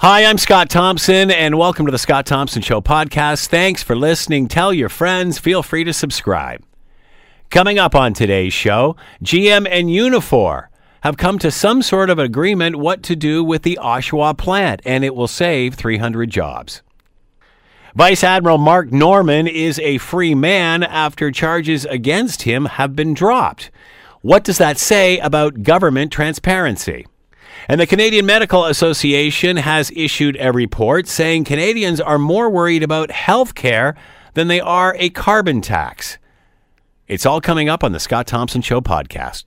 Hi, I'm Scott Thompson, and welcome to the Scott Thompson Show podcast. Thanks for listening. Tell your friends. Feel free to subscribe. Coming up on today's show, GM and Unifor have come to some sort of agreement what to do with the Oshawa plant, and it will save 300 jobs. Vice Admiral Mark Norman is a free man after charges against him have been dropped. What does that say about government transparency? And the Canadian Medical Association has issued a report saying Canadians are more worried about health care than they are a carbon tax. It's all coming up on the Scott Thompson Show podcast.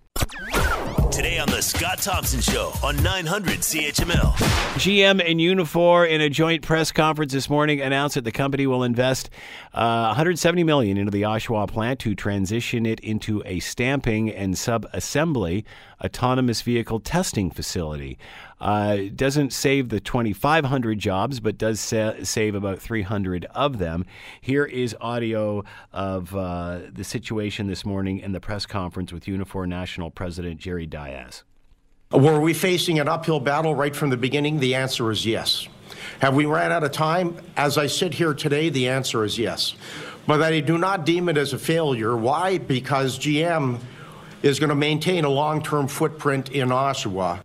Today on the Scott Thompson Show on 900 CHML. GM and Unifor in a joint press conference this morning announced that the company will invest uh, 170 million into the Oshawa plant to transition it into a stamping and sub-assembly autonomous vehicle testing facility. Uh, doesn't save the 2,500 jobs, but does sa- save about 300 of them. Here is audio of uh, the situation this morning in the press conference with Unifor National President Jerry Dias. Were we facing an uphill battle right from the beginning? The answer is yes. Have we ran out of time? As I sit here today, the answer is yes. But I do not deem it as a failure. Why? Because GM is going to maintain a long term footprint in Oshawa.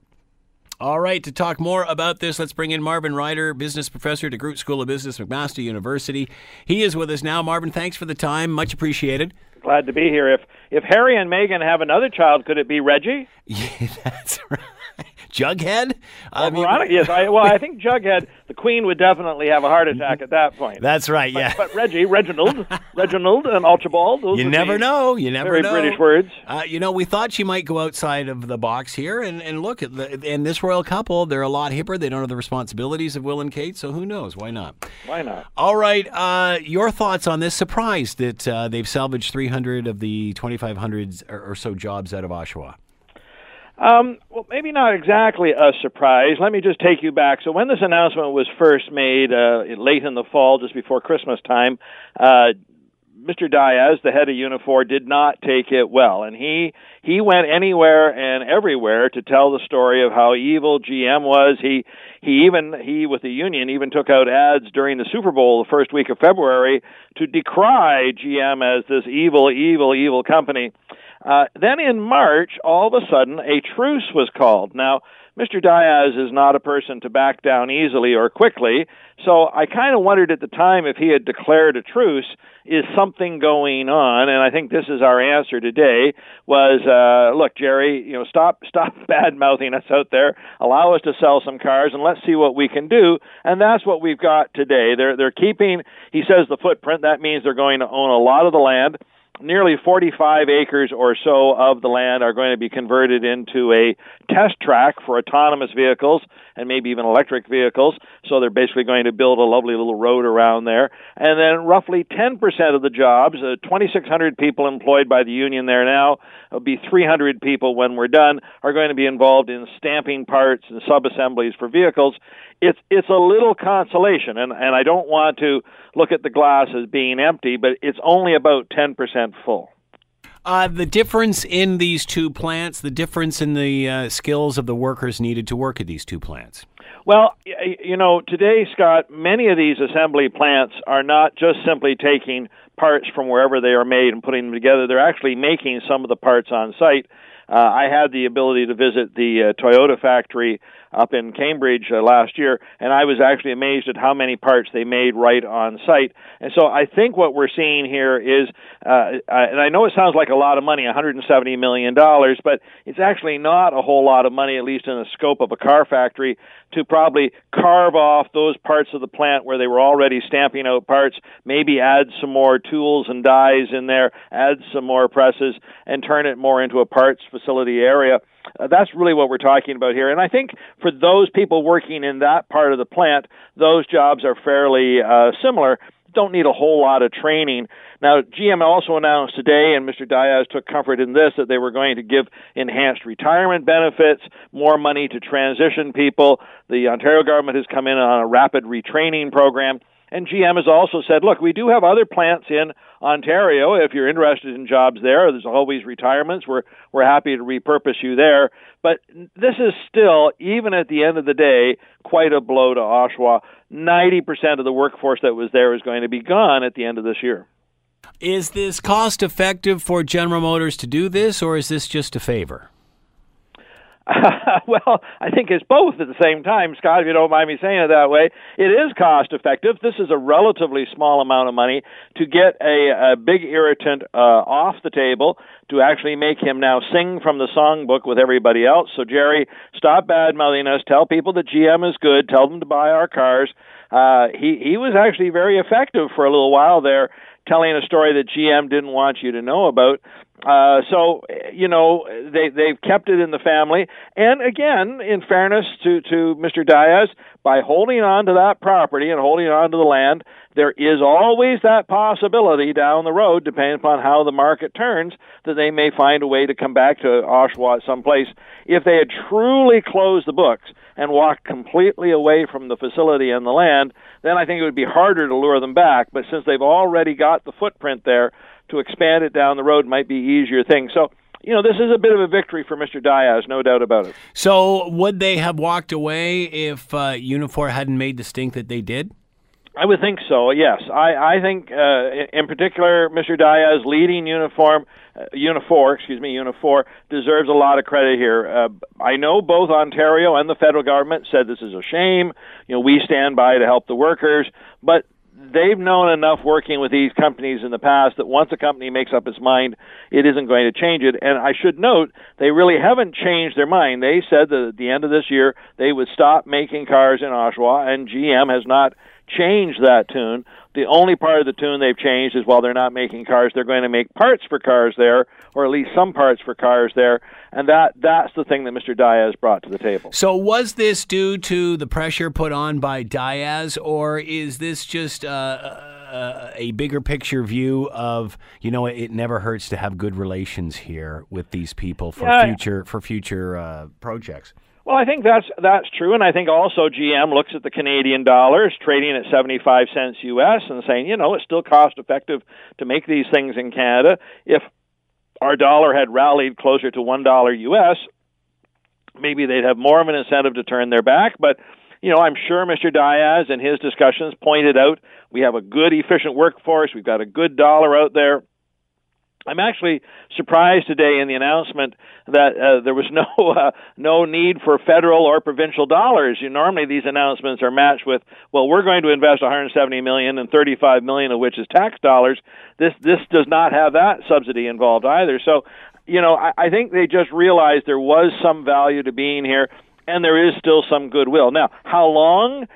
All right, to talk more about this, let's bring in Marvin Ryder, business professor at DeGroote School of Business, McMaster University. He is with us now. Marvin, thanks for the time. Much appreciated. Glad to be here. If if Harry and Meghan have another child, could it be Reggie? Yeah, that's right. Jughead? I mean, yes. I, well, I think Jughead, the Queen would definitely have a heart attack at that point. That's right. Yeah. But, Reggie, Reginald, Reginald, and Archibald. you never know. You never very know. British words. Uh, you know, we thought she might go outside of the box here and, and look at the in this royal couple. They're a lot hipper. They don't have the responsibilities of Will and Kate. So who knows? Why not? Why not? All right. Uh, your thoughts on this? Surprised that uh, they've salvaged 300 of the 2,500 or, or so jobs out of Oshawa. Um, well, maybe not exactly a surprise. Let me just take you back. So, when this announcement was first made uh, late in the fall, just before Christmas time, uh, Mr. Dias, the head of Unifor, did not take it well, and he he went anywhere and everywhere to tell the story of how evil GM was. He he even he with the union even took out ads during the Super Bowl the first week of February to decry GM as this evil, evil, evil company. Uh, then in March, all of a sudden, a truce was called. Now, Mr. Dias is not a person to back down easily or quickly, so I kind of wondered at the time if he had declared a truce, is something going on? And I think this is our answer today. Was uh, look, Jerry, you know, stop stop bad mouthing us out there. Allow us to sell some cars, and let's see what we can do. And that's what we've got today. They're they're keeping. He says the footprint. That means they're going to own a lot of the land nearly 45 acres or so of the land are going to be converted into a test track for autonomous vehicles and maybe even electric vehicles. So they're basically going to build a lovely little road around there. And then roughly 10% of the jobs, uh, 2,600 people employed by the union there now, it'll be 300 people when we're done, are going to be involved in stamping parts and sub-assemblies for vehicles. It's it's a little consolation, and and I don't want to look at the glass as being empty, but it's only about 10% full. Uh, the difference in these two plants, the difference in the uh, skills of the workers needed to work at these two plants. Well, you know, today, Scott, many of these assembly plants are not just simply taking parts from wherever they are made and putting them together. They're actually making some of the parts on site. Uh, I had the ability to visit the uh, Toyota factory up in Cambridge uh, last year, and I was actually amazed at how many parts they made right on site. And so I think what we're seeing here is, uh, uh, and I know it sounds like a lot of money, 170 million dollars, but it's actually not a whole lot of money, at least in the scope of a car factory, to probably carve off those parts of the plant where they were already stamping out parts, maybe add some more tools and dies in there, add some more presses, and turn it more into a parts facility area. Uh, that's really what we're talking about here. And I think for those people working in that part of the plant, those jobs are fairly uh, similar. Don't need a whole lot of training. Now, GM also announced today, and Mr. Dias took comfort in this, that they were going to give enhanced retirement benefits, more money to transition people. The Ontario government has come in on a rapid retraining program. And GM has also said, look, we do have other plants in Ontario. If you're interested in jobs there, there's always retirements. We're we're happy to repurpose you there. But this is still, even at the end of the day, quite a blow to Oshawa. Ninety percent of the workforce that was there is going to be gone at the end of this year. Is this cost effective for General Motors to do this, or is this just a favor? well, I think it's both at the same time, Scott, if you don't mind me saying it that way. It is cost effective. This is a relatively small amount of money to get a, a big irritant uh, off the table to actually make him now sing from the songbook with everybody else. So, Jerry, stop bad mouthing us. Tell people that GM is good. Tell them to buy our cars. Uh, he, he was actually very effective for a little while there telling a story that GM didn't want you to know about. Uh, so you know they they've kept it in the family, and again, in fairness to to Mr. Dias, by holding on to that property and holding on to the land, there is always that possibility down the road, depending upon how the market turns, that they may find a way to come back to Oshawa at some place. If they had truly closed the books and walked completely away from the facility and the land, then I think it would be harder to lure them back. But since they've already got the footprint there, to expand it down the road might be easier thing. So you know, this is a bit of a victory for Mr. Dias, no doubt about it. So, would they have walked away if uh, Unifor hadn't made the stink that they did? I would think so. Yes, I I think uh, in particular, Mr. Dias leading uniform, uh, Unifor, excuse me, Unifor deserves a lot of credit here. Uh, I know both Ontario and the federal government said this is a shame. You know, we stand by to help the workers, but they've known enough working with these companies in the past that once a company makes up its mind, it isn't going to change it. And I should note, they really haven't changed their mind. They said that at the end of this year, they would stop making cars in Oshawa, and GM has not changed that tune. The only part of the tune they've changed is while they're not making cars, they're going to make parts for cars there, or at least some parts for cars there, and that that's the thing that Mr. Dias brought to the table. So, was this due to the pressure put on by Dias, or is this just uh, uh, a bigger picture view of you know it never hurts to have good relations here with these people for yeah, future for future uh, projects? Well, I think that's that's true, and I think also GM looks at the Canadian dollar, is trading at seventy five cents US, and saying, you know, it's still cost effective to make these things in Canada. If our dollar had rallied closer to one dollar US, maybe they'd have more of an incentive to turn their back. But you know, I'm sure Mr. Dias in his discussions pointed out we have a good, efficient workforce. We've got a good dollar out there. I'm actually surprised today in the announcement that uh, there was no uh, no need for federal or provincial dollars. You, normally these announcements are matched with, well, we're going to invest 170 million and 35 million of which is tax dollars. This this does not have that subsidy involved either. So, you know, I, I think they just realized there was some value to being here, and there is still some goodwill. Now, how long?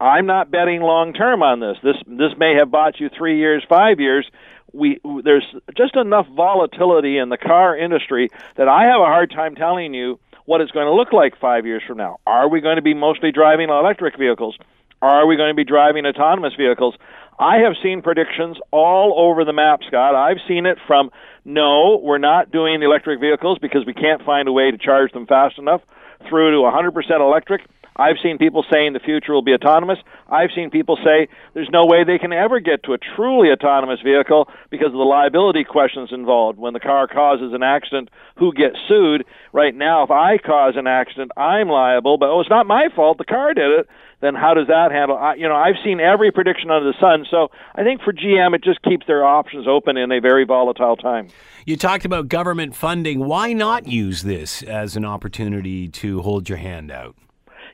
I'm not betting long term on this. This this may have bought you three years, five years we there's just enough volatility in the car industry that I have a hard time telling you what it's going to look like 5 years from now. Are we going to be mostly driving electric vehicles? Are we going to be driving autonomous vehicles? I have seen predictions all over the map, Scott. I've seen it from no, we're not doing electric vehicles because we can't find a way to charge them fast enough, through to 100% electric I've seen people saying the future will be autonomous. I've seen people say there's no way they can ever get to a truly autonomous vehicle because of the liability questions involved. When the car causes an accident, who gets sued? Right now, if I cause an accident, I'm liable, but oh, it's not my fault. The car did it. Then how does that handle? I, you know, I've seen every prediction under the sun. So I think for GM, it just keeps their options open in a very volatile time. You talked about government funding. Why not use this as an opportunity to hold your hand out?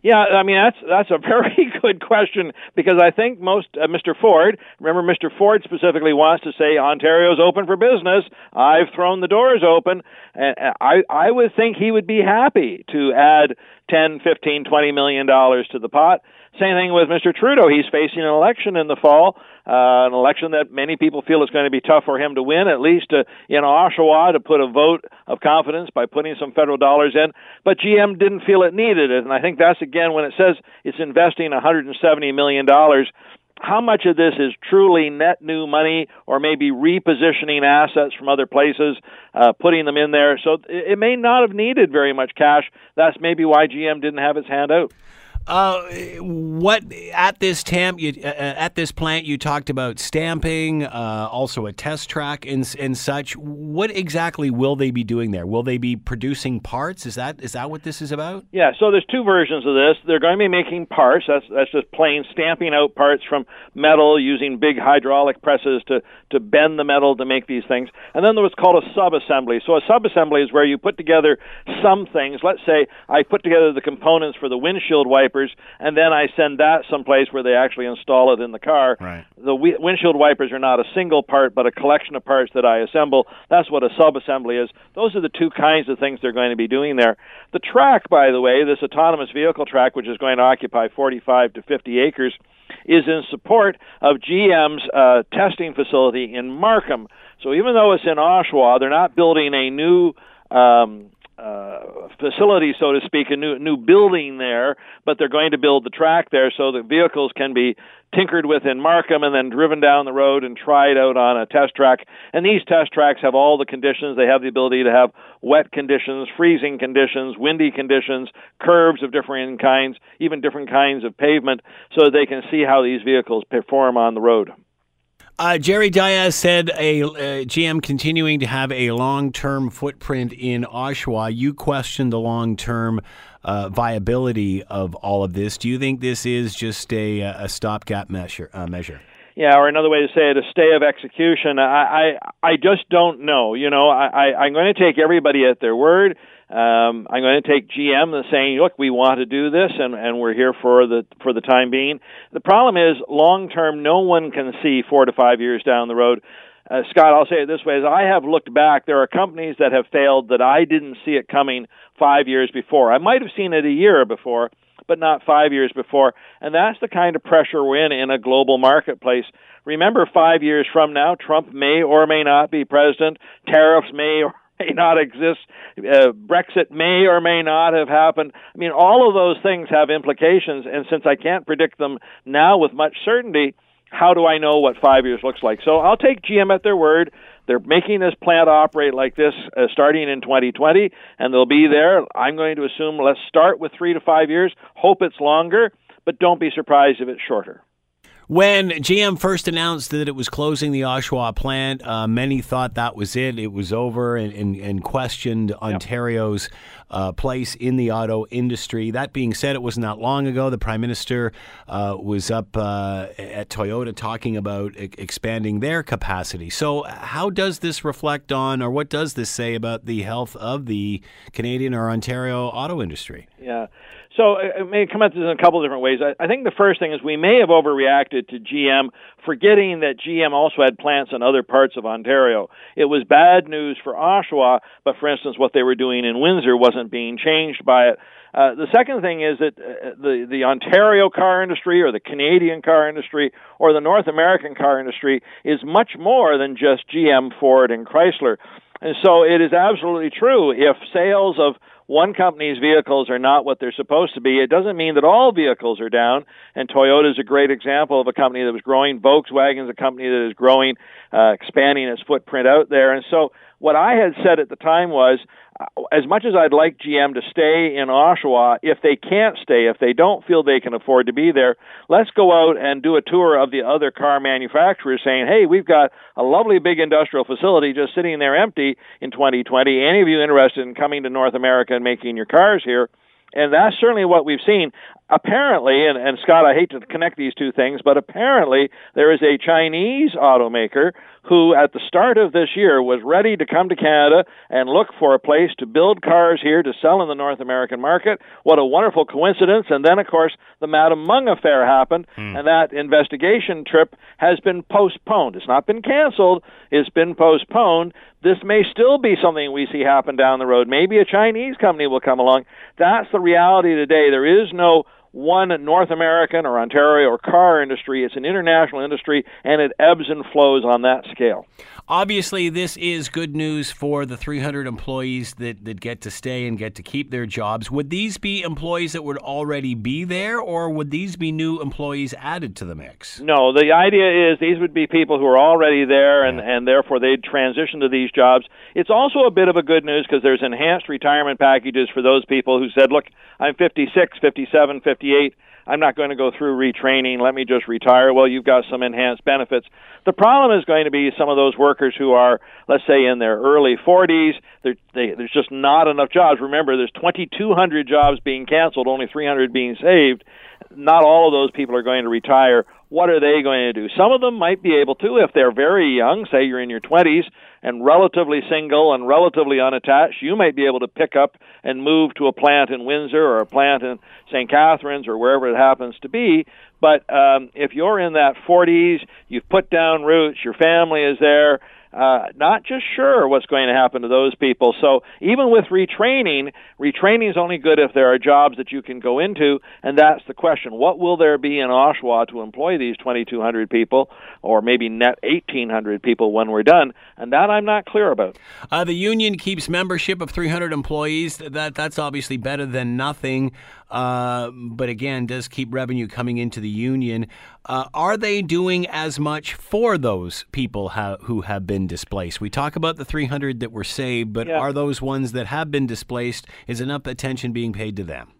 Yeah, I mean that's that's a very good question because I think most uh, Mr. Ford, remember Mr. Ford specifically wants to say Ontario's open for business. I've thrown the doors open, and I I would think he would be happy to add ten, fifteen, twenty million dollars to the pot. Same thing with Mr. Trudeau. He's facing an election in the fall, uh, an election that many people feel is going to be tough for him to win, at least uh, in Oshawa, to put a vote of confidence by putting some federal dollars in. But GM didn't feel it needed it, and I think that's again when it says it's investing 170 million dollars. How much of this is truly net new money, or maybe repositioning assets from other places, uh, putting them in there? So it may not have needed very much cash. That's maybe why GM didn't have its hand out. Uh, what at this temp, you, uh, at this plant, you talked about stamping, uh, also a test track and and such. What exactly will they be doing there? Will they be producing parts? Is that is that what this is about? Yeah. So there's two versions of this. They're going to be making parts. That's that's just plain stamping out parts from metal using big hydraulic presses to to bend the metal to make these things. And then there was called a sub-assembly. So a sub-assembly is where you put together some things. Let's say I put together the components for the windshield wiper wipers, and then I send that someplace where they actually install it in the car. Right. The w- windshield wipers are not a single part, but a collection of parts that I assemble. That's what a sub-assembly is. Those are the two kinds of things they're going to be doing there. The track, by the way, this autonomous vehicle track, which is going to occupy 45 to 50 acres, is in support of GM's uh, testing facility in Markham. So even though it's in Oshawa, they're not building a new um, uh, facility, so to speak, a new new building there, but they're going to build the track there so that vehicles can be tinkered with in Markham and then driven down the road and tried out on a test track. And these test tracks have all the conditions. They have the ability to have wet conditions, freezing conditions, windy conditions, curves of different kinds, even different kinds of pavement, so they can see how these vehicles perform on the road. Uh, Jerry Dias said a uh, GM continuing to have a long-term footprint in Oshawa. You questioned the long-term uh, viability of all of this. Do you think this is just a, a stopgap measure? Uh, measure? Yeah, or another way to say it, a stay of execution. I, I, I just don't know. You know, I, I, I'm going to take everybody at their word. Um, I'm going to take GM and saying, look, we want to do this, and, and we're here for the for the time being. The problem is, long term, no one can see four to five years down the road. Uh, Scott, I'll say it this way: as I have looked back, there are companies that have failed that I didn't see it coming five years before. I might have seen it a year before, but not five years before. And that's the kind of pressure we're in in a global marketplace. Remember, five years from now, Trump may or may not be president. Tariffs may or may not exist. Uh, Brexit may or may not have happened. I mean, all of those things have implications, and since I can't predict them now with much certainty, how do I know what five years looks like? So I'll take GM at their word. They're making this plant operate like this uh, starting in 2020, and they'll be there. I'm going to assume let's start with three to five years, hope it's longer, but don't be surprised if it's shorter. When GM first announced that it was closing the Oshawa plant, uh, many thought that was it. It was over and, and, and questioned. Ontario's uh, place in the auto industry. That being said, it wasn't that long ago. The Prime Minister uh, was up uh, at Toyota talking about e- expanding their capacity. So, how does this reflect on, or what does this say about the health of the Canadian or Ontario auto industry? Yeah. So it may come at this in a couple of different ways. I, I think the first thing is we may have overreacted to GM, forgetting that GM also had plants in other parts of Ontario. It was bad news for Oshawa, but for instance, what they were doing in Windsor wasn't being changed by it. Uh, the second thing is that uh, the the Ontario car industry, or the Canadian car industry, or the North American car industry is much more than just GM, Ford, and Chrysler. And so it is absolutely true if sales of one company's vehicles are not what they're supposed to be, it doesn't mean that all vehicles are down. And Toyota is a great example of a company that was growing. Volkswagen is a company that is growing, uh, expanding its footprint out there. And so what I had said at the time was, as much as I'd like GM to stay in Oshawa, if they can't stay, if they don't feel they can afford to be there, let's go out and do a tour of the other car manufacturers saying, hey, we've got a lovely big industrial facility just sitting there empty in 2020. Any of you interested in coming to North America and making your cars here? And that's certainly what we've seen. Apparently, and, and Scott, I hate to connect these two things, but apparently there is a Chinese automaker who, at the start of this year, was ready to come to Canada and look for a place to build cars here to sell in the North American market. What a wonderful coincidence. And then, of course, the Madam Meng affair happened, hmm. and that investigation trip has been postponed. It's not been canceled, it's been postponed. This may still be something we see happen down the road. Maybe a Chinese company will come along. That's the reality today. There is no one North American or Ontario or car industry. It's an international industry, and it ebbs and flows on that scale. Obviously, this is good news for the 300 employees that, that get to stay and get to keep their jobs. Would these be employees that would already be there, or would these be new employees added to the mix? No, the idea is these would be people who are already there, and, yeah. and therefore they'd transition to these jobs. It's also a bit of a good news because there's enhanced retirement packages for those people who said, look, I'm 56, 57, 58 58. I'm not going to go through retraining. Let me just retire. Well, you've got some enhanced benefits. The problem is going to be some of those workers who are, let's say, in their early 40s. They, there's just not enough jobs. Remember, there's 2,200 jobs being canceled, only 300 being saved. Not all of those people are going to retire what are they going to do? Some of them might be able to if they're very young, say you're in your 20s and relatively single and relatively unattached, you might be able to pick up and move to a plant in Windsor or a plant in St. Catharines or wherever it happens to be. But um, if you're in that 40s, you've put down roots, your family is there, uh, not just sure what's going to happen to those people. So even with retraining, retraining is only good if there are jobs that you can go into, and that's the question: What will there be in Oshawa to employ these 2,200 people, or maybe net 1,800 people when we're done? And that I'm not clear about. Uh, the union keeps membership of 300 employees. That that's obviously better than nothing. Uh, but again, does keep revenue coming into the union. Uh, are they doing as much for those people ha- who have been displaced? We talk about the 300 that were saved, but yeah. are those ones that have been displaced? Is enough attention being paid to them?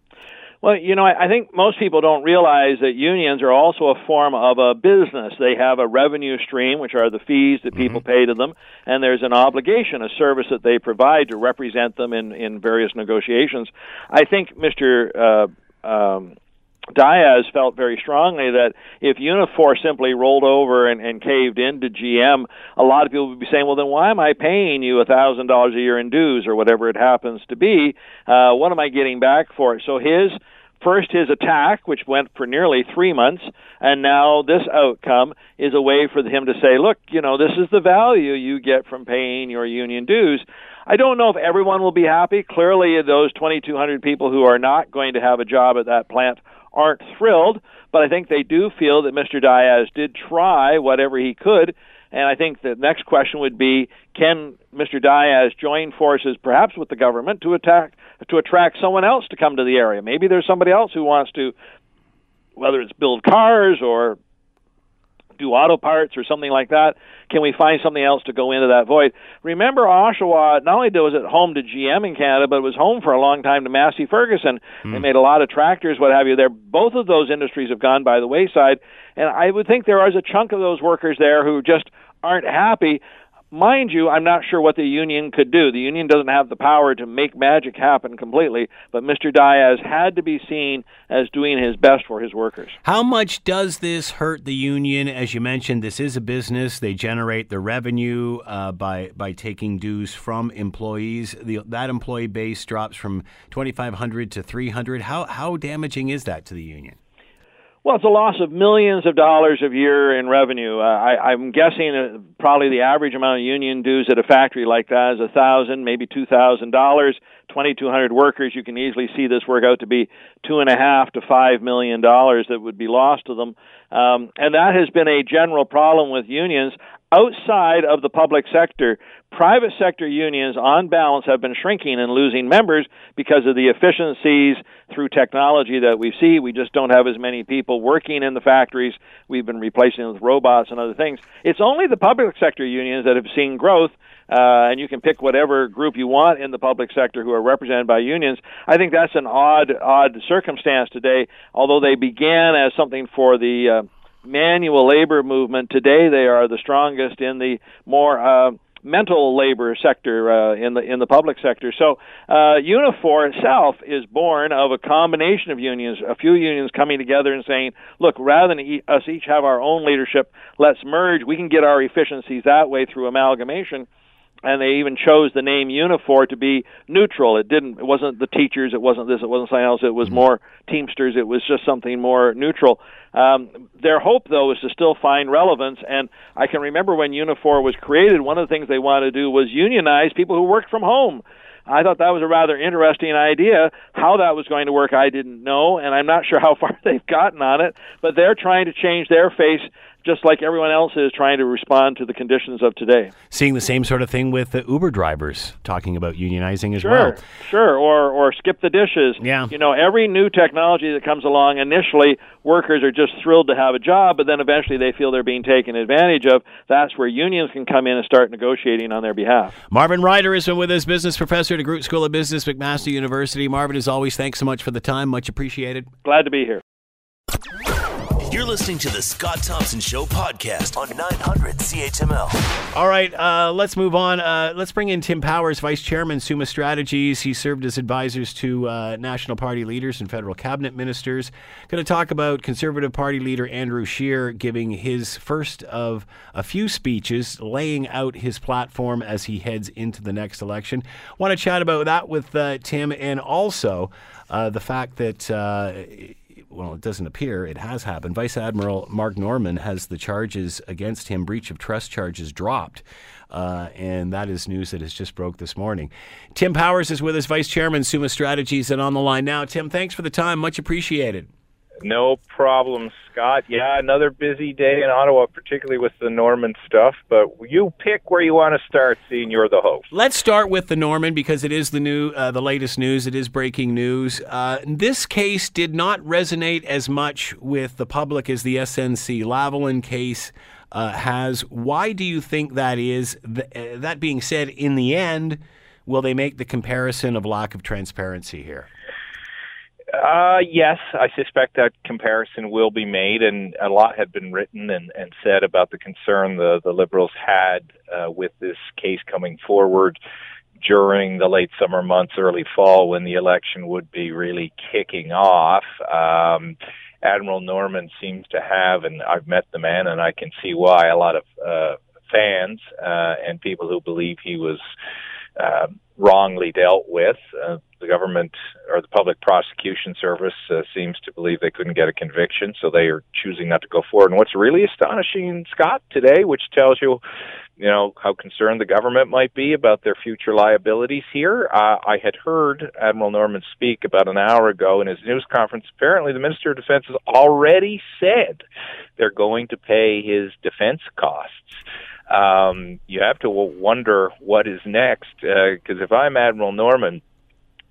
Well, you know, I think most people don't realize that unions are also a form of a business. They have a revenue stream, which are the fees that people mm-hmm. pay to them, and there's an obligation, a service that they provide to represent them in, in various negotiations. I think Mr. Uh, um, Dias felt very strongly that if Unifor simply rolled over and, and caved into GM, a lot of people would be saying, "Well, then why am I paying you a thousand dollars a year in dues or whatever it happens to be? Uh, what am I getting back for it?" So his first his attack, which went for nearly three months, and now this outcome is a way for him to say, "Look, you know, this is the value you get from paying your union dues." I don't know if everyone will be happy. Clearly, those 2,200 people who are not going to have a job at that plant aren't thrilled, but I think they do feel that Mr. Dias did try whatever he could. And I think the next question would be can Mr. Dias join forces perhaps with the government to attack to attract someone else to come to the area? Maybe there's somebody else who wants to whether it's build cars or do auto parts or something like that? Can we find something else to go into that void? Remember, Oshawa not only was it home to GM in Canada, but it was home for a long time to Massey Ferguson. Mm. They made a lot of tractors, what have you. There, both of those industries have gone by the wayside, and I would think there is a chunk of those workers there who just aren't happy Mind you, I'm not sure what the union could do. The union doesn't have the power to make magic happen completely, but Mr. Dias had to be seen as doing his best for his workers. How much does this hurt the union? As you mentioned, this is a business. They generate the revenue uh, by by taking dues from employees. The, that employee base drops from 2,500 to 300. How how damaging is that to the union? Well, it's a loss of millions of dollars a year in revenue. Uh, I, I'm guessing uh, probably the average amount of union dues at a factory like that is a thousand, maybe two thousand dollars. Twenty-two hundred workers. You can easily see this work out to be two and a half to five million dollars that would be lost to them, um, and that has been a general problem with unions outside of the public sector private sector unions, on balance, have been shrinking and losing members because of the efficiencies through technology that we see. We just don't have as many people working in the factories. We've been replacing them with robots and other things. It's only the public sector unions that have seen growth. Uh, and you can pick whatever group you want in the public sector who are represented by unions. I think that's an odd, odd circumstance today. Although they began as something for the uh, manual labor movement, today they are the strongest in the more uh, mental labor sector uh, in the in the public sector. So uh, Unifor itself is born of a combination of unions, a few unions coming together and saying, "Look, rather than e- us each have our own leadership, let's merge. We can get our efficiencies that way through amalgamation." And they even chose the name Unifor to be neutral. It didn't. It wasn't the teachers. It wasn't this. It wasn't something else. It was mm-hmm. more Teamsters. It was just something more neutral. Um, their hope, though, is to still find relevance. And I can remember when Unifor was created, one of the things they wanted to do was unionize people who worked from home. I thought that was a rather interesting idea. How that was going to work, I didn't know, and I'm not sure how far they've gotten on it. But they're trying to change their face just like everyone else is trying to respond to the conditions of today. Seeing the same sort of thing with the Uber drivers talking about unionizing as sure, well. Sure, or or skip the dishes. Yeah. You know, every new technology that comes along, initially workers are just thrilled to have a job, but then eventually they feel they're being taken advantage of. That's where unions can come in and start negotiating on their behalf. Marvin Ryder has been with us, business professor at DeGroote School of Business, McMaster University. Marvin, as always, thanks so much for the time. Much appreciated. Glad to be here. You're listening to the Scott Thompson Show podcast on 900 CHML. All right, uh, let's move on. Uh, let's bring in Tim Powers, Vice Chairman, Summa Strategies. He served as advisors to uh, National Party leaders and federal cabinet ministers. Going to talk about Conservative Party leader Andrew Scheer giving his first of a few speeches, laying out his platform as he heads into the next election. Want to chat about that with uh, Tim and also uh, the fact that uh, well, it doesn't appear it has happened. Vice Admiral Mark Norman has the charges against him, breach of trust charges, dropped. Uh, and that is news that has just broke this morning. Tim Powers is with us, Vice Chairman, Summa Strategies, and on the line now. Tim, thanks for the time. Much appreciated. No problem, Scott. Yeah, another busy day in Ottawa, particularly with the Norman stuff. But you pick where you want to start, seeing you're the host. Let's start with the Norman because it is the new, uh, the latest news. It is breaking news. Uh, this case did not resonate as much with the public as the SNC Lavalin case uh, has. Why do you think that is? Uh, that being said, in the end, will they make the comparison of lack of transparency here? Uh, yes, I suspect that comparison will be made, and a lot had been written and, and said about the concern the, the Liberals had uh, with this case coming forward during the late summer months, early fall, when the election would be really kicking off. Um, Admiral Norman seems to have, and I've met the man, and I can see why, a lot of uh, fans uh, and people who believe he was uh, wrongly dealt with. Uh, the government or the public prosecution service uh, seems to believe they couldn't get a conviction, so they are choosing not to go forward. And what's really astonishing, Scott, today, which tells you, you know, how concerned the government might be about their future liabilities here. Uh, I had heard Admiral Norman speak about an hour ago in his news conference. Apparently, the Minister of Defense has already said they're going to pay his defense costs um, you have to wonder what is next. Because uh, if I'm Admiral Norman,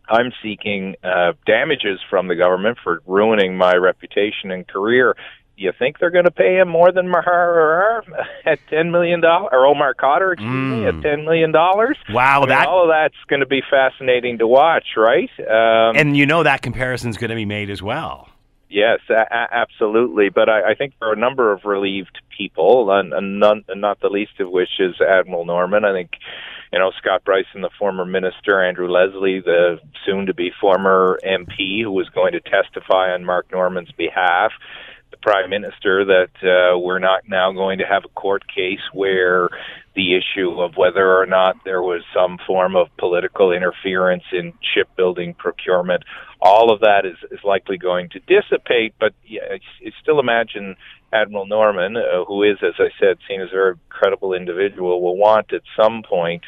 I'm seeking uh, damages from the government for ruining my reputation and career. You think they're going to pay him more than Maher at ten million dollars, or Omar Khadr, excuse mm. me, at hmm. ten million dollars? Wow, I mean, that all of that's going to be fascinating to watch, right? Um, and you know that comparison is going to be made as well. Yes, a- absolutely. But I, I think there are a number of relieved people, and, and, none, and not the least of which is Admiral Norman. I think, you know, Scott Brison, the former minister, Andrew Leslie, the soon-to-be former MP who was going to testify on Mark Norman's behalf, the Prime Minister, that uh, we're not now going to have a court case where the issue of whether or not there was some form of political interference in shipbuilding procurement. All of that is, is likely going to dissipate, but yeah, still imagine Admiral Norman, uh, who is, as I said, seen as a very credible individual, will want at some point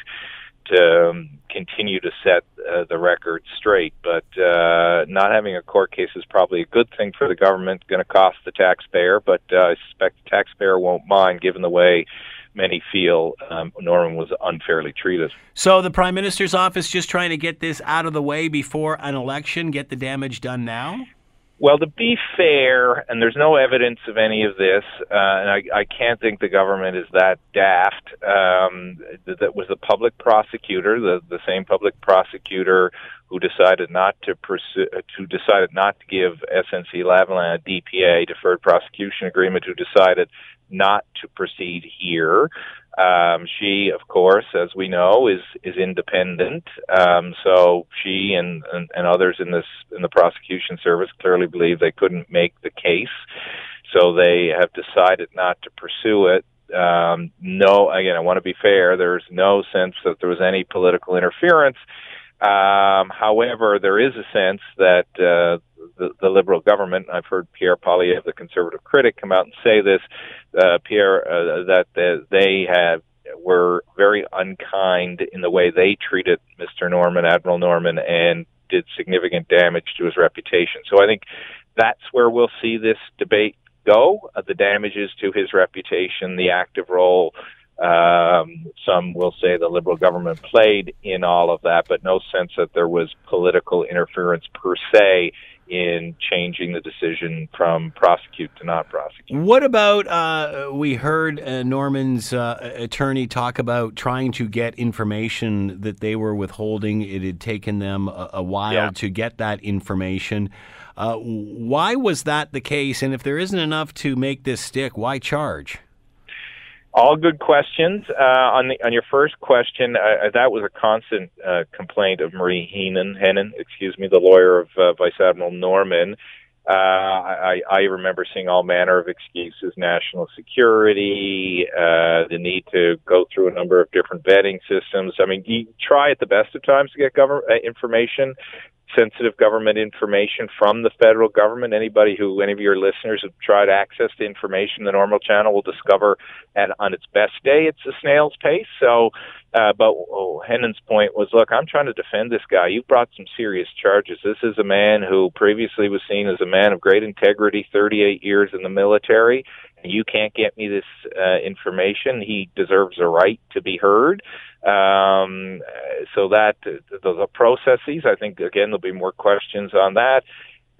um, continue to set uh, the record straight. But uh, not having a court case is probably a good thing for the government, going to cost the taxpayer, but uh, I suspect the taxpayer won't mind given the way many feel um, Norman was unfairly treated. So the Prime Minister's office just trying to get this out of the way before an election, get the damage done now? Well, to be fair, and there's no evidence of any of this, uh, and I, I can't think the government is that daft. Um, that was the public prosecutor, the the same public prosecutor who decided not to pursue, who decided not to give SNC Lavalin a DPA, deferred prosecution agreement, who decided not to proceed here. Um, she, of course, as we know, is is independent. Um, so she and, and and others in this in the prosecution service clearly believe they couldn't make the case, so they have decided not to pursue it. Um, no, again, I want to be fair. There's no sense that there was any political interference. Um, however, there is a sense that uh, the, the Liberal government, I've heard Pierre Poilievre, the Conservative critic, come out and say this, uh, Pierre, uh, that the, they have were very unkind in the way they treated Mr. Norman, Admiral Norman, and did significant damage to his reputation. So I think that's where we'll see this debate go. Uh, the damages to his reputation, the active role um, some will say the Liberal government played in all of that, but no sense that there was political interference per se in changing the decision from prosecute to not prosecute. What about uh, we heard uh, Norman's uh, attorney talk about trying to get information that they were withholding? It had taken them a, a while yeah. to get that information. Uh, why was that the case? And if there isn't enough to make this stick, why charge? All good questions. Uh, on the on your first question, uh, that was a constant uh, complaint of Marie Henein, Henein, excuse me, the lawyer of uh, Vice Admiral Norman. Uh, I, I remember seeing all manner of excuses: national security, uh, the need to go through a number of different vetting systems. I mean, you try at the best of times to get government information, sensitive government information from the federal government. Anybody who, any of your listeners have tried access to information, the normal channel will discover at on its best day, it's a snail's pace. So, uh, but oh, Henein's point was, look, I'm trying to defend this guy. You've brought some serious charges. This is a man who previously was seen as a man of great integrity, 38 years in the military. You can't get me this uh, information. He deserves a right to be heard. Um, so that the, the processes, I think, again, there'll be more questions on that.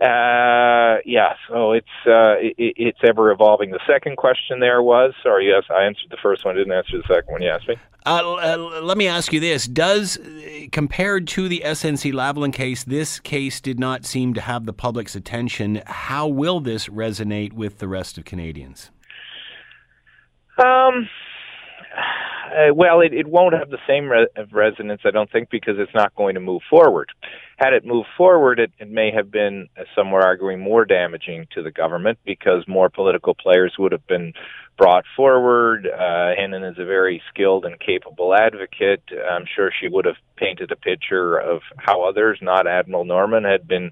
Uh, yeah, so it's uh, it, it's ever evolving. The second question there was, sorry, yes, I answered the first one, didn't answer the second one. You asked me. Uh, uh let me ask you this: Does, compared to the SNC Lavalin case, this case did not seem to have the public's attention? How will this resonate with the rest of Canadians? Um uh, well, it, it won't have the same re- resonance, I don't think, because it's not going to move forward. Had it moved forward, it, it may have been, as some were arguing, more damaging to the government because more political players would have been brought forward. Uh, is a very skilled and capable advocate. I'm sure she would have painted a picture of how others, not Admiral Norman, had been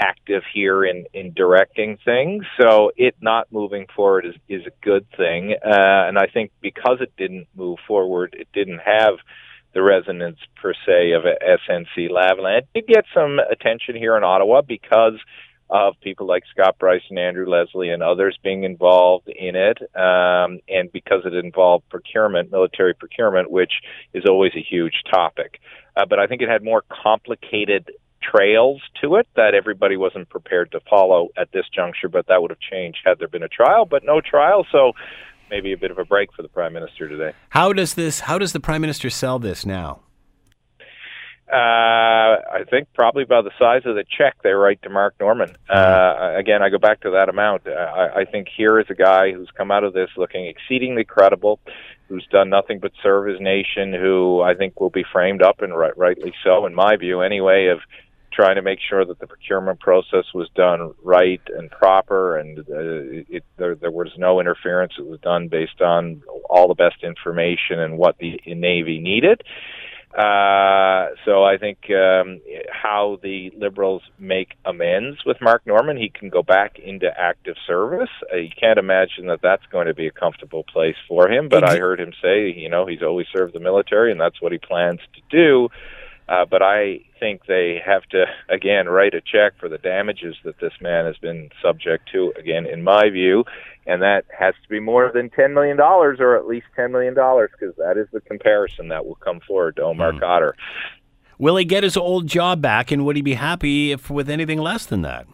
active here in in directing things. So it not moving forward is is a good thing, uh, and I think because it didn't move forward, it didn't have the resonance per se of SNC Lavalin. It did get some attention here in Ottawa because of people like Scott Brison and Andrew Leslie and others being involved in it, um, and because it involved procurement, military procurement, which is always a huge topic. Uh, but I think it had more complicated trails to it that everybody wasn't prepared to follow at this juncture, but that would have changed had there been a trial, but no trial. So maybe a bit of a break for the prime minister today. How does this? How does the prime minister sell this now? Uh, I think probably by the size of the check they write to Mark Norman. Uh, again, I go back to that amount. I, I think here is a guy who's come out of this looking exceedingly credible, who's done nothing but serve his nation, who I think will be framed up and right, rightly so, in my view, anyway, of trying to make sure that the procurement process was done right and proper, and uh, it, there, there was no interference. It was done based on all the best information and what the Navy needed. Uh, so I think um, how the Liberals make amends with Mark Norman, he can go back into active service. Uh, you can't imagine that that's going to be a comfortable place for him. But I heard him say, you know, he's always served the military, and that's what he plans to do. Uh, but I think they have to, again, write a check for the damages that this man has been subject to, again, in my view. And that has to be more than $10 million or at least $10 million because that is the comparison that will come forward to Omar mm. Khadr. Will he get his old job back and would he be happy if with anything less than that?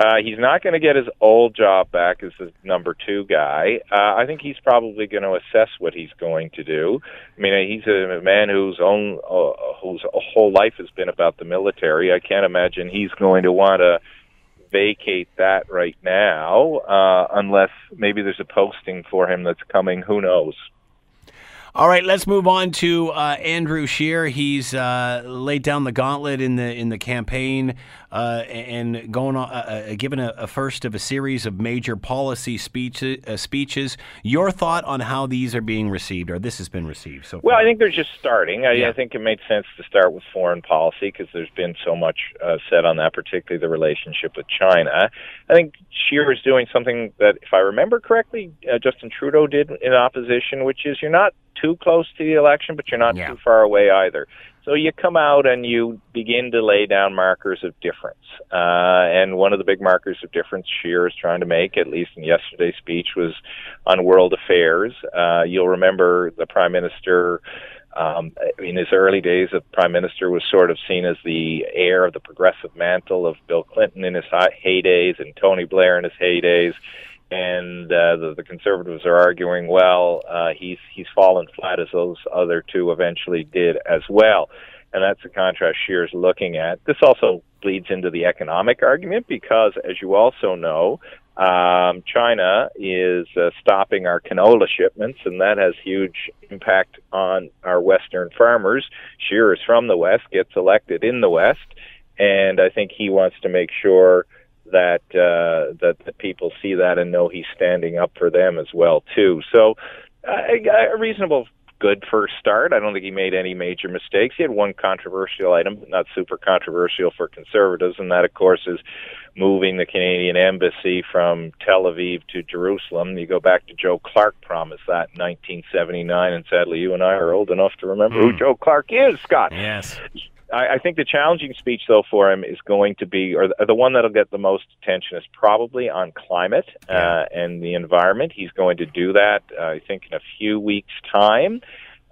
Uh, he's not going to get his old job back as the number two guy. Uh, I think he's probably going to assess what he's going to do. I mean, he's a man whose own uh, whose whole life has been about the military. I can't imagine he's going to want to vacate that right now, uh, unless maybe there's a posting for him that's coming. Who knows? All right, let's move on to uh, Andrew Scheer. He's uh, laid down the gauntlet in the in the campaign uh, and going on, uh, uh, given a, a, first of a series of major policy speeches. Uh, speeches. Your thought on how these are being received, or this has been received so far? Well, I think they're just starting. I, yeah. I think it made sense to start with foreign policy because there's been so much said on that, particularly the relationship with China. I think Scheer is doing something that, if I remember correctly, Justin Trudeau did in opposition, which is you're not too close to the election, but you're not Yeah. too far away either. So you come out and you begin to lay down markers of difference. Uh, and one of the big markers of difference Scheer is trying to make, at least in yesterday's speech, was on world affairs. Uh, you'll remember the prime minister. Um, in his early days, the prime minister was sort of seen as the heir of the progressive mantle of Bill Clinton in his heydays and Tony Blair in his heydays and uh, the, the conservatives are arguing, well, uh, he's he's fallen flat as those other two eventually did as well, and that's the contrast Scheer's looking at. This also bleeds into the economic argument because, as you also know, um, China is uh, stopping our canola shipments, and that has huge impact on our Western farmers. Scheer is from the West, gets elected in the West, and I think he wants to make sure that uh, that the people see that and know he's standing up for them as well too. So uh, a reasonable good first start. I don't think he made any major mistakes. He had one controversial item, but not super controversial for conservatives, and that of course is moving the Canadian embassy from Tel Aviv to Jerusalem. You go back to Joe Clark promised that in 1979, and sadly you and I are old enough to remember who Joe Clark is, Scott. Yes. I, I think the challenging speech, though, for him is going to be, or the, the one that'll get the most attention is probably on climate uh, and the environment. He's going to do that, uh, I think, in a few weeks' time.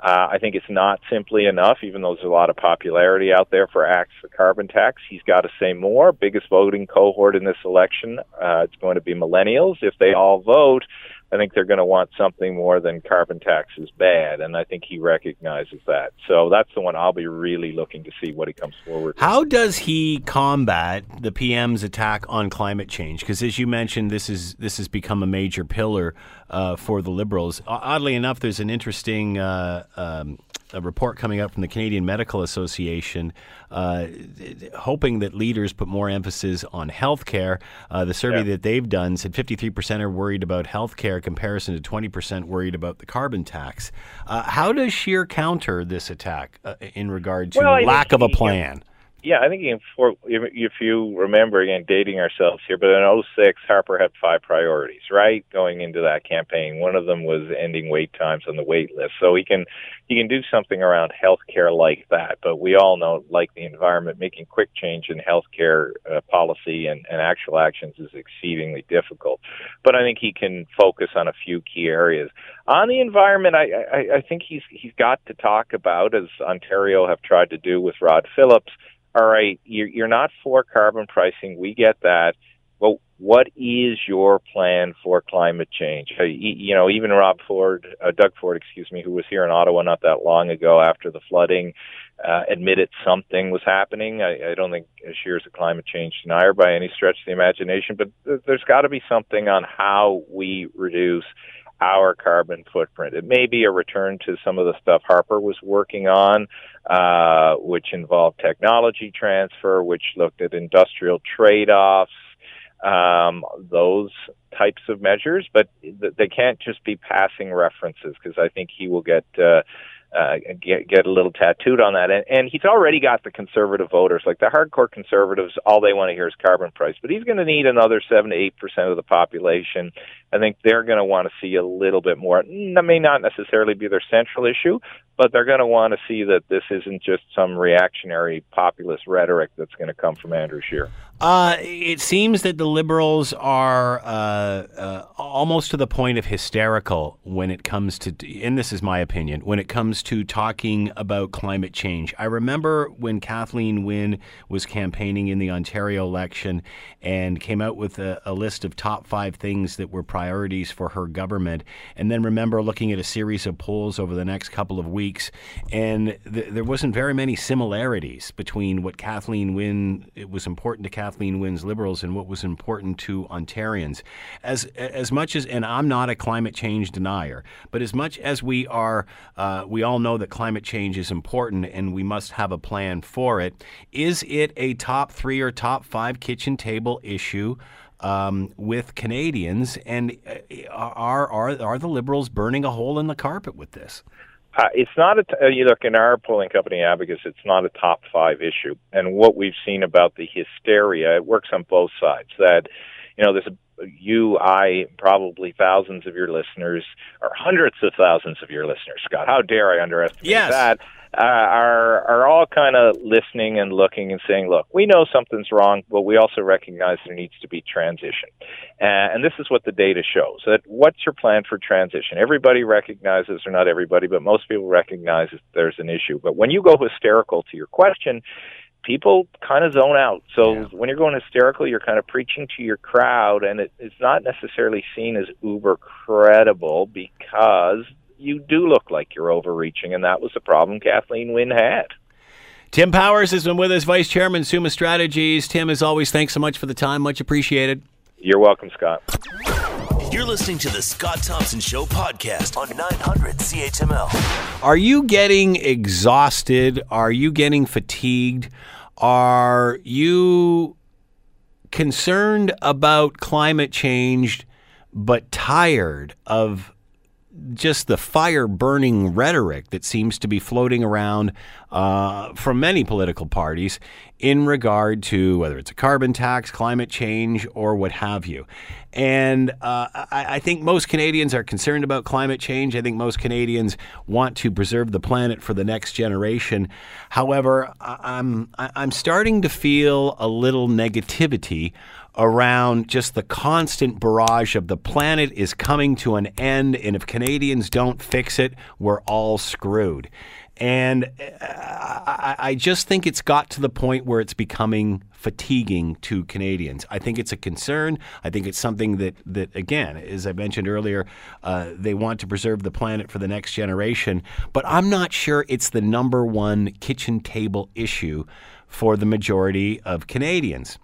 Uh, I think it's not simply enough, even though there's a lot of popularity out there for acts for carbon tax. He's got to say more. Biggest voting cohort in this election, uh, it's going to be millennials. If they all vote, I think they're going to want something more than carbon tax is bad, and I think he recognizes that. So that's the one I'll be really looking to see what he comes forward. with. How does he combat the PM's attack on climate change? Because as you mentioned, this is this has become a major pillar uh, for the Liberals. Oddly enough, there's an interesting uh, um, a report coming out from the Canadian Medical Association, uh, hoping that leaders put more emphasis on health care. Uh, the survey Yeah. that they've done said 53% are worried about health care, comparison to 20% worried about the carbon tax. Uh, how does Scheer counter this attack uh, in regard to Well, lack of a plan? Yeah, I think in if, if you remember again, dating ourselves here, but in '06, Harper had five priorities, right, going into that campaign. One of them was ending wait times on the wait list. So he can he can do something around healthcare like that. But we all know, like the environment, making quick change in healthcare uh, policy and, and actual actions is exceedingly difficult. But I think he can focus on a few key areas. On the environment, I, I, I think he's he's got to talk about, as Ontario have tried to do with Rod Phillips all right, you're, not for carbon pricing. We get that. But what is your plan for climate change? Uh, You know, even Rob Ford, uh, Doug Ford, excuse me, who was here in Ottawa not that long ago after the flooding, uh, admitted something was happening. I, I don't think Scheer's a climate change denier by any stretch of the imagination, but th- there's got to be something on how we reduce our carbon footprint. It may be a return to some of the stuff Harper was working on, uh, which involved technology transfer, which looked at industrial trade-offs, um, those types of measures, but th- they can't just be passing references because I think he will get uh, uh, get get a little tattooed on that. And, and he's already got the conservative voters, like the hardcore conservatives. All they want to hear is carbon price, but he's going to need another seven to eight percent of the population. I think they're going to want to see a little bit more. That may not necessarily be their central issue, but they're going to want to see that this isn't just some reactionary populist rhetoric that's going to come from Andrew Scheer. Uh, it seems that the liberals are uh, uh, almost to the point of hysterical when it comes to, and this is my opinion, when it comes to talking about climate change. I remember when Kathleen Wynne was campaigning in the Ontario election and came out with a, a list of top five things that were priorities for her government, and then remember looking at a series of polls over the next couple of weeks, and th- there wasn't very many similarities between what Kathleen Wynne it was important to Kathleen Wynne's Liberals and what was important to Ontarians. As as much as, and I'm not a climate change denier, but as much as we are, uh, we all know that climate change is important and we must have a plan for it. Is it a top three or top five kitchen table issue? Um, with Canadians, and uh, are are are the Liberals burning a hole in the carpet with this? Uh, it's not a. T- uh, you look in our polling company Abacus. It's not a top five issue. And what we've seen about the hysteria, it works on both sides. That you know, there's a you, I, probably thousands of your listeners, or hundreds of thousands of your listeners, Scott, how dare I underestimate Yes. that, uh, are, are all kind of listening and looking and saying, look, we know something's wrong, but we also recognize there needs to be transition. Uh, and this is what the data shows. That what's your plan for transition? Everybody recognizes, or not everybody, but most people recognize that there's an issue. But when you go hysterical to your question, people kind of zone out. So Yeah. when you're going hysterical, you're kind of preaching to your crowd, and it, it's not necessarily seen as uber credible because you do look like you're overreaching, and that was the problem Kathleen Wynne had. Tim Powers has been with us, Vice Chairman, Summa Strategies. Tim, as always, thanks so much for the time. Much appreciated. You're welcome, Scott. You're listening to the Scott Thompson Show podcast on 900 CHML. Are you getting exhausted? Are you getting fatigued? Are you concerned about climate change but tired of just the fire burning rhetoric that seems to be floating around uh, from many political parties in regard to whether it's a carbon tax, climate change, or what have you. And uh, I, I think most Canadians are concerned about climate change. I think most Canadians want to preserve the planet for the next generation. However, I- I'm I'm starting to feel a little negativity around just the constant barrage of the planet is coming to an end, and if Canadians don't fix it, we're all screwed. And uh, I, just think it's got to the point where it's becoming fatiguing to Canadians. I think it's a concern. I think it's something that, that again, as I mentioned earlier, uh, they want to preserve the planet for the next generation. But I'm not sure it's the number one kitchen table issue for the majority of Canadians.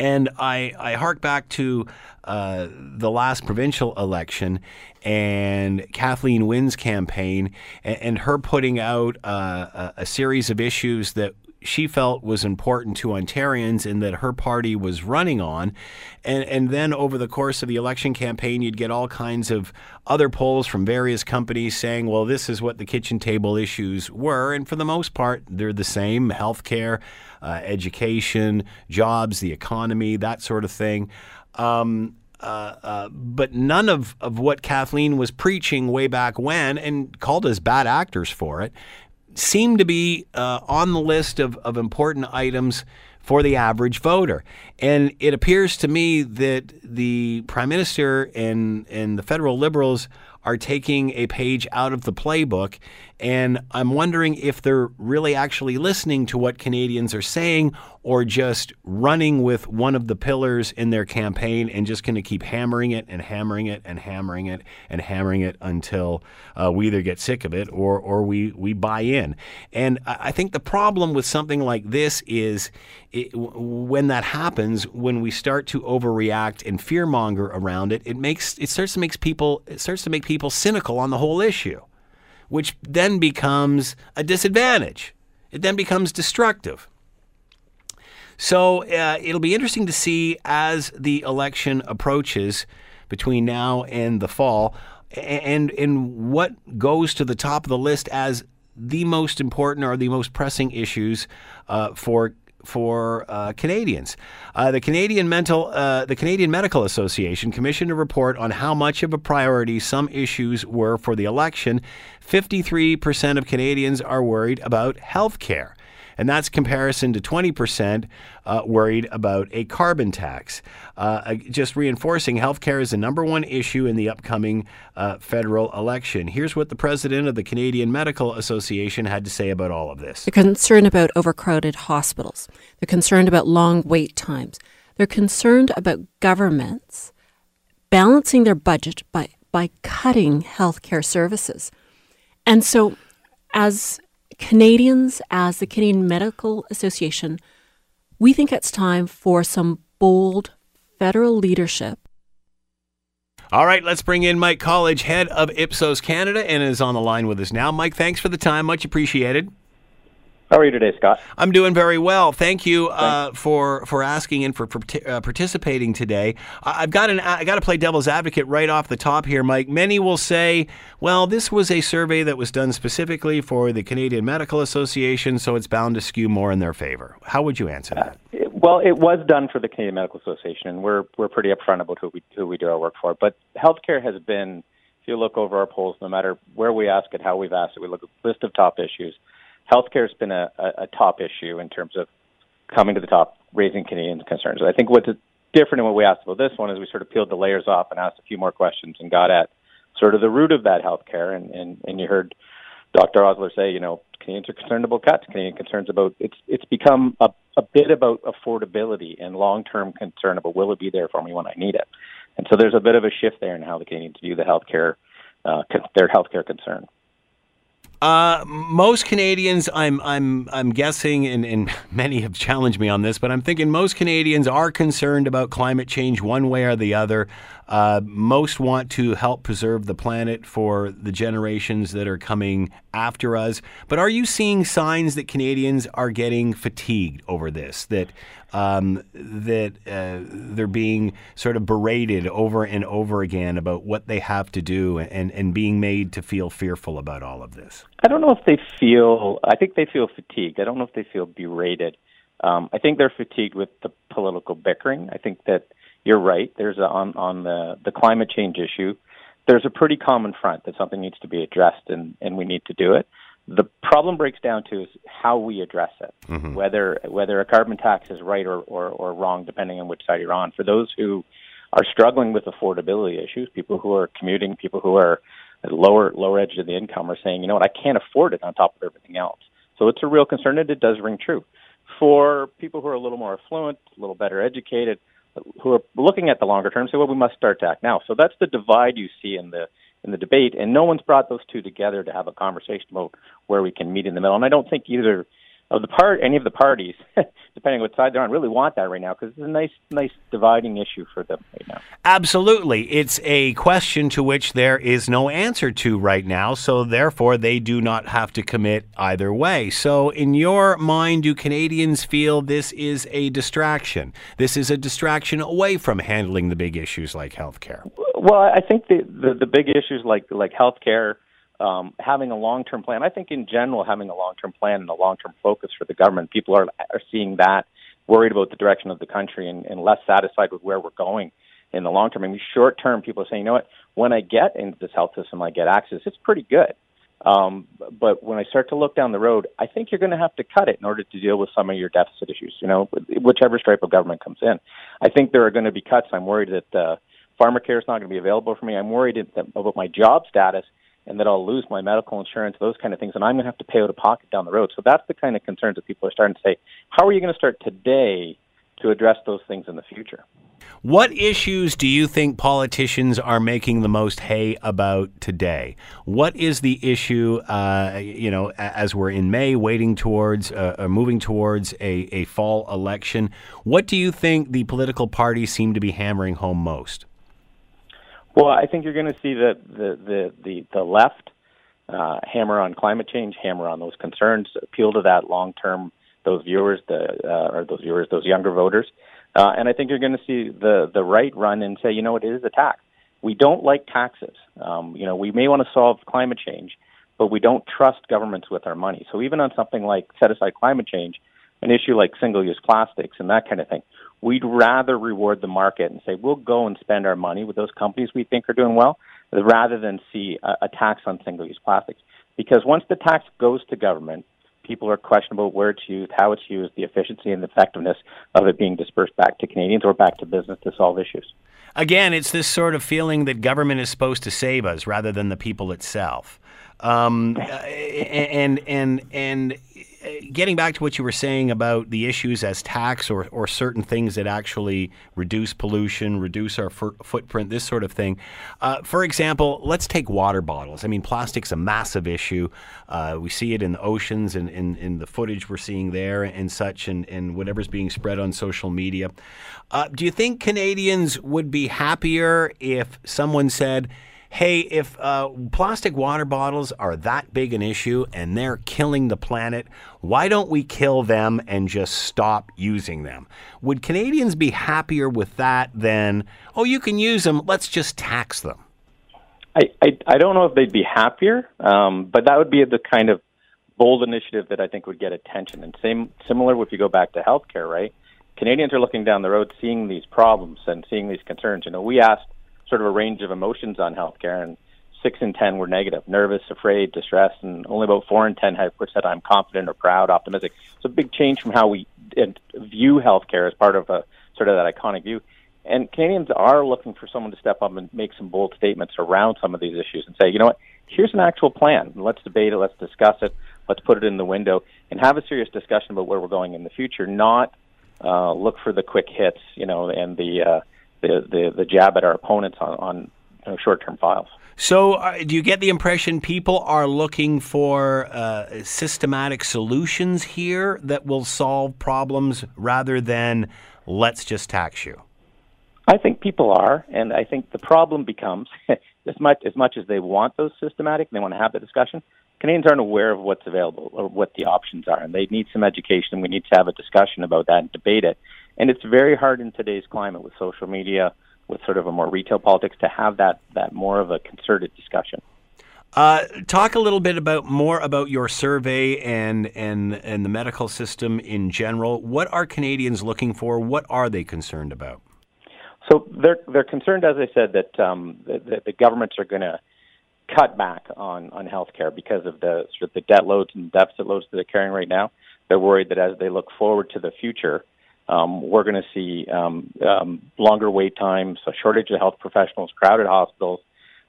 And I, I hark back to uh, the last provincial election and Kathleen Wynne's campaign and, and her putting out uh, a, a series of issues that she felt was important to Ontarians and that her party was running on. And, and then over the course of the election campaign, you'd get all kinds of other polls from various companies saying, well, this is what the kitchen table issues were. And for the most part, they're the same healthcare, uh, education, jobs, the economy, that sort of thing. Um, uh, uh, but none of, of what Kathleen was preaching way back when and called us bad actors for it seem to be uh, on the list of, of important items for the average voter. And it appears to me that the Prime Minister and, and the federal Liberals are taking a page out of the playbook. And I'm wondering if they're really actually listening to what Canadians are saying or just running with one of the pillars in their campaign and just going to keep hammering it and hammering it and hammering it and hammering it until uh, we either get sick of it or, or we, we buy in. And I think the problem with something like this is it, when that happens, when we start to overreact and fearmonger around it, it makes it starts to makes people it starts to make people cynical on the whole issue, which then becomes a disadvantage. It then becomes destructive. So uh, it'll be interesting to see as the election approaches between now and the fall, and and what goes to the top of the list as the most important or the most pressing issues uh, for for uh, Canadians. Uh, the Canadian Mental, uh, the Canadian Medical Association commissioned a report on how much of a priority some issues were for the election. Fifty-three percent of Canadians are worried about health care and that's comparison to 20% uh, worried about a carbon tax. Uh, just reinforcing healthcare is the number one issue in the upcoming uh, federal election. Here's what the president of the Canadian Medical Association had to say about all of this. They're concerned about overcrowded hospitals. They're concerned about long wait times. They're concerned about governments balancing their budget by, by cutting healthcare services. And so, as Canadians, as the Canadian Medical Association, we think it's time for some bold federal leadership All right, let's bring in Mike Colledge, head of Ipsos Canada, and is on the line with us now. Mike, thanks for the time. Much appreciated. How are you today, Scott? I'm doing very well. Thank you uh, for for asking and for, uh, participating today. I've got an I got to play devil's advocate right off the top here, Mike. Many will say, "Well, this was a survey that was done specifically for the Canadian Medical Association, so it's bound to skew more in their favor." How would you answer that? It- Well, it was done for the Canadian Medical Association, and we're we're pretty upfront about who we who we do our work for. But healthcare has been, if you look over our polls, no matter where we ask it, how we've asked it, we look at a list of top issues. Healthcare has been a, a, a top issue in terms of coming to the top, raising Canadians' concerns. I think what's different in what we asked about this one is we sort of peeled the layers off and asked a few more questions and got at sort of the root of that healthcare. And and, and you heard Dr. Osler say, you know, Canadians are concerned about cuts. Canadian concerns about it's it's become a, a bit about affordability and long term concern about will it be there for me when I need it. And so there's a bit of a shift there in how the Canadians view the healthcare uh, their healthcare concern. Uh, most Canadians, I'm I'm I'm guessing, and, and many have challenged me on this, but I'm thinking most Canadians are concerned about climate change one way or the other. Uh, most want to help preserve the planet for the generations that are coming after us. But are you seeing signs that Canadians are getting fatigued over this? That um, that uh, they're being sort of berated over and over again about what they have to do, and and being made to feel fearful about all of this. I don't know if they feel. I think they feel fatigued. I don't know if they feel berated. Um, I think they're fatigued with the political bickering. I think that you're right. There's a, on on the the climate change issue. There's a pretty common front that something needs to be addressed, and and we need to do it. The problem breaks down to is how we address it. Mm-hmm. Whether whether a carbon tax is right or, or or wrong, depending on which side you're on. For those who are struggling with affordability issues, people who are commuting, people who are at lower lower edge of the income are saying, you know what, I can't afford it on top of everything else. So it's a real concern, and it does ring true. For people who are a little more affluent, a little better educated, who are looking at the longer term say, well, we must start to act now. So that's the divide you see in the in the debate, and no one's brought those two together to have a conversation about where we can meet in the middle. And I don't think either of the part any of the parties, depending on what side they're on, really want that right now because it's a nice, nice dividing issue for them right now. Absolutely, it's a question to which there is no answer to right now. So therefore, they do not have to commit either way. So, in your mind, do Canadians feel this is a distraction? This is a distraction away from handling the big issues like healthcare. Well, I think the the, the big issues like like healthcare um, having a long term plan. I think in general, having a long term plan and a long term focus for the government, people are are seeing that, worried about the direction of the country, and, and less satisfied with where we're going in the long term. I mean, short term, people are saying, you know what, when I get into this health system, I get access. It's pretty good. Um, but when I start to look down the road, I think you're going to have to cut it in order to deal with some of your deficit issues. You know, whichever stripe of government comes in, I think there are going to be cuts. I'm worried that uh, pharmacare is not going to be available for me. I'm worried about my job status and that I'll lose my medical insurance, those kind of things, and I'm going to have to pay out of pocket down the road. So that's the kind of concerns that people are starting to say. How are you going to start today to address those things in the future? What issues do you think politicians are making the most hay about today? What is the issue, uh, you know, as we're in May, waiting towards, uh, moving towards a, a fall election? What do you think the political parties seem to be hammering home most? Well, I think you're going to see the the the the, the left uh, hammer on climate change, hammer on those concerns, appeal to that long term those viewers, the uh, or those viewers, those younger voters, uh, and I think you're going to see the the right run and say, you know, it is a tax. We don't like taxes. Um, you know, we may want to solve climate change, but we don't trust governments with our money. So even on something like set aside climate change, an issue like single use plastics and that kind of thing, we'd rather reward the market and say we'll go and spend our money with those companies we think are doing well rather than see a, a tax on single use plastics. Because once the tax goes to government, people are questionable where it's used, how it's used, the efficiency and effectiveness of it being dispersed back to Canadians or back to business to solve issues. Again, it's this sort of feeling that government is supposed to save us rather than the people itself. Um, and and and getting back to what you were saying about the issues as tax or, or certain things that actually reduce pollution, reduce our f- footprint, this sort of thing. Uh, for example, let's take water bottles. I mean, plastic's a massive issue. Uh, we see it in the oceans and in, in the footage we're seeing there and such, and, and whatever's being spread on social media. Uh, do you think Canadians would be happier if someone said, hey, if uh, plastic water bottles are that big an issue and they're killing the planet, why don't we kill them and just stop using them? Would Canadians be happier with that than, oh, you can use them, let's just tax them? I, I, I don't know if they'd be happier, um, but that would be the kind of bold initiative that I think would get attention. And same similar if you go back to healthcare, right? Canadians are looking down the road, seeing these problems and seeing these concerns. You know, we asked sort of a range of emotions on healthcare, and six in ten were negative, nervous, afraid, distressed, and only about four in ten had said I'm confident or proud, optimistic. It's a big change from how we view healthcare as part of a sort of that iconic view. And Canadians are looking for someone to step up and make some bold statements around some of these issues and say, you know what, here's an actual plan. Let's debate it. Let's discuss it. Let's put it in the window and have a serious discussion about where we're going in the future. Not uh, look for the quick hits, you know, and the uh, the, the the jab at our opponents on, on you know, short-term files. So, uh, do you get the impression people are looking for uh, systematic solutions here that will solve problems rather than let's just tax you? I think people are, and I think the problem becomes as much as much as they want those systematic, they want to have the discussion. Canadians aren't aware of what's available or what the options are, and they need some education. We need to have a discussion about that and debate it. And it's very hard in today's climate with social media, with sort of a more retail politics, to have that that more of a concerted discussion. Uh, talk a little bit about more about your survey and and and the medical system in general. What are Canadians looking for? What are they concerned about? So they're they're concerned, as I said, that um, the, the governments are going to cut back on on healthcare because of the sort of the debt loads and deficit loads that they're carrying right now. They're worried that as they look forward to the future, um, we're going to see um, um, longer wait times, a shortage of health professionals, crowded hospitals,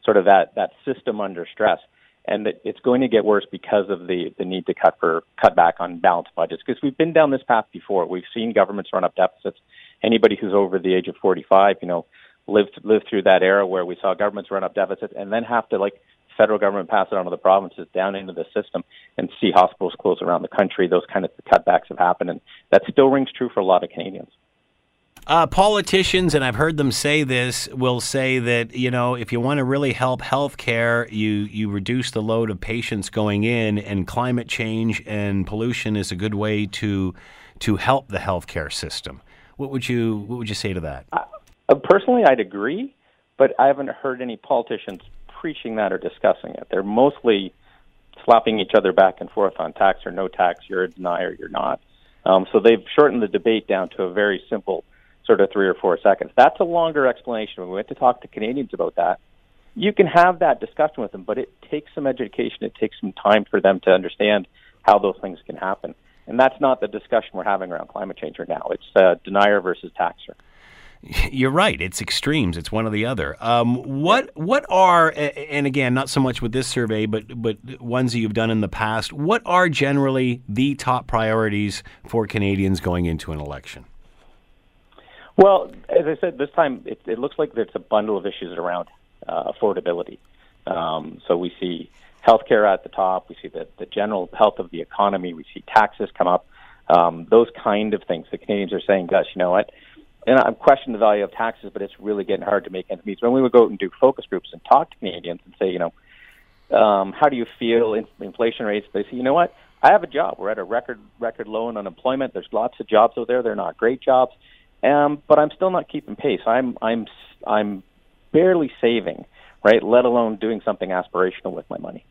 sort of that that system under stress, and that it's going to get worse because of the the need to cut for cut back on balanced budgets. Because we've been down this path before. We've seen governments run up deficits. Anybody who's over the age of 45, you know, lived lived through that era where we saw governments run up deficits and then have to like federal government pass it on to the provinces down into the system and see hospitals close around the country. Those kind of cutbacks have happened, and that still rings true for a lot of Canadians. Uh, politicians, and I've heard them say this, will say that you know if you want to really help healthcare, you you reduce the load of patients going in, and climate change and pollution is a good way to to help the healthcare system. What would you what would you say to that? Uh, personally, I'd agree, but I haven't heard any politicians preaching that or discussing it. They're mostly slapping each other back and forth on tax or no tax. You're a denier, you're not. Um, so they've shortened the debate down to a very simple sort of three or four seconds. That's a longer explanation. When we went to talk to Canadians about that, you can have that discussion with them, but it takes some education. It takes some time for them to understand how those things can happen. And that's not the discussion we're having around climate change right now. It's uh, denier versus taxer. You're right. It's extremes. It's one or the other. Um, what what are and again, not so much with this survey, but but ones that you've done in the past. What are generally the top priorities for Canadians going into an election? Well, as I said, this time it, it looks like there's a bundle of issues around uh, affordability. Um, so we see healthcare at the top. We see the, the general health of the economy. We see taxes come up. Um, those kind of things. The Canadians are saying, "Gosh, you know what? And I'm questioning the value of taxes, but it's really getting hard to make ends meet. So when we would go out and do focus groups and talk to Canadians and say, you know, um, how do you feel in inflation rates? They say, you know what, I have a job. We're at a record record low in unemployment. There's lots of jobs out there. They're not great jobs, um, but I'm still not keeping pace. I'm I'm I'm barely saving, right? Let alone doing something aspirational with my money.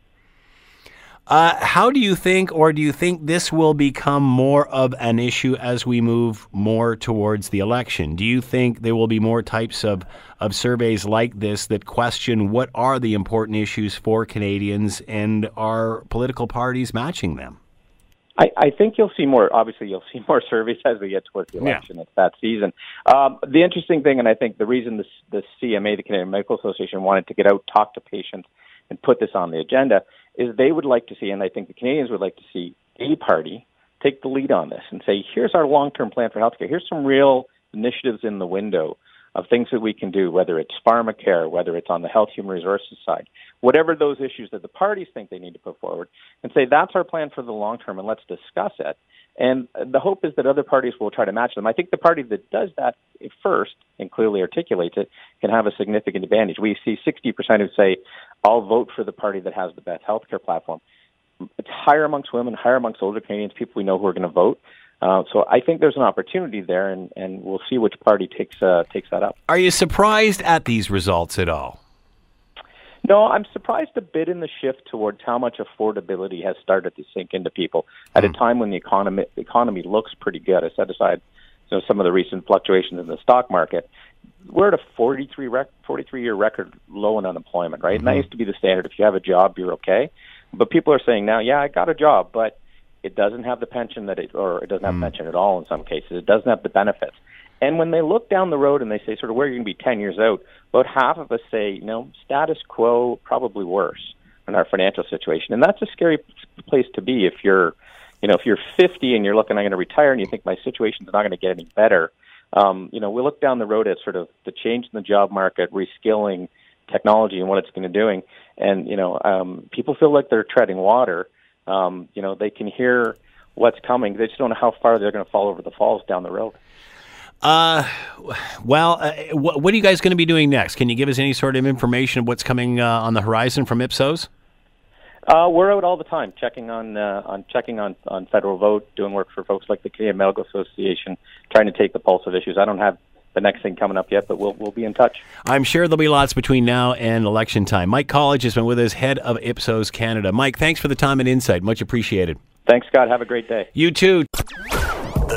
Uh, how do you think, or do you think this will become more of an issue as we move more towards the election? Do you think there will be more types of, of surveys like this that question what are the important issues for Canadians and are political parties matching them? I, I think you'll see more. Obviously, you'll see more surveys as we get towards the election. Yeah. It's that season. Um, the interesting thing, and I think the reason the, the CMA, the Canadian Medical Association, wanted to get out, talk to patients, and put this on the agenda is they would like to see, and I think the Canadians would like to see, a party take the lead on this and say, here's our long term plan for healthcare. Here's some real initiatives in the window of things that we can do, whether it's pharmacare, whether it's on the health human resources side, whatever those issues that the parties think they need to put forward, and say that's our plan for the long term and let's discuss it. And the hope is that other parties will try to match them. I think the party that does that first and clearly articulates it can have a significant advantage. We see 60% who say, I'll vote for the party that has the best healthcare platform. It's higher amongst women, higher amongst older Canadians, people we know who are going to vote. Uh, so I think there's an opportunity there, and, and we'll see which party takes uh, takes that up. Are you surprised at these results at all? No, I'm surprised a bit in the shift towards how much affordability has started to sink into people at mm. a hmm. time when the economy the economy looks pretty good. I set aside you know some of the recent fluctuations in the stock market. We're at a 43 rec- 43 year record low in unemployment, right? Mm-hmm. And that used to be the standard. If you have a job, you're okay. But people are saying now, yeah, I got a job, but it doesn't have the pension that it, or it doesn't have mm. pension at all in some cases. It doesn't have the benefits. And when they look down the road and they say, sort of, where are you going to be 10 years out? About half of us say, you know, status quo, probably worse in our financial situation. And that's a scary place to be if you're, you know, if you're 50 and you're looking, I'm going to retire, and you think my situation's not going to get any better. Um, you know, we look down the road at sort of the change in the job market, reskilling, technology, and what it's going to doing, and you know, um, people feel like they're treading water. Um, you know, they can hear what's coming. They just don't know how far they're going to fall over the falls down the road. Uh, well, uh, what, what, are you guys going to be doing next? Can you give us any sort of information of what's coming uh, on the horizon from Ipsos? Uh, we're out all the time, checking on uh, on checking on on federal vote, doing work for folks like the Canadian Medical Association, trying to take the pulse of issues. I don't have the next thing coming up yet, but we'll we'll be in touch. I'm sure there'll be lots between now and election time. Mike Colledge has been with us, head of Ipsos Canada. Mike, thanks for the time and insight. Much appreciated. Thanks, Scott. Have a great day. You too.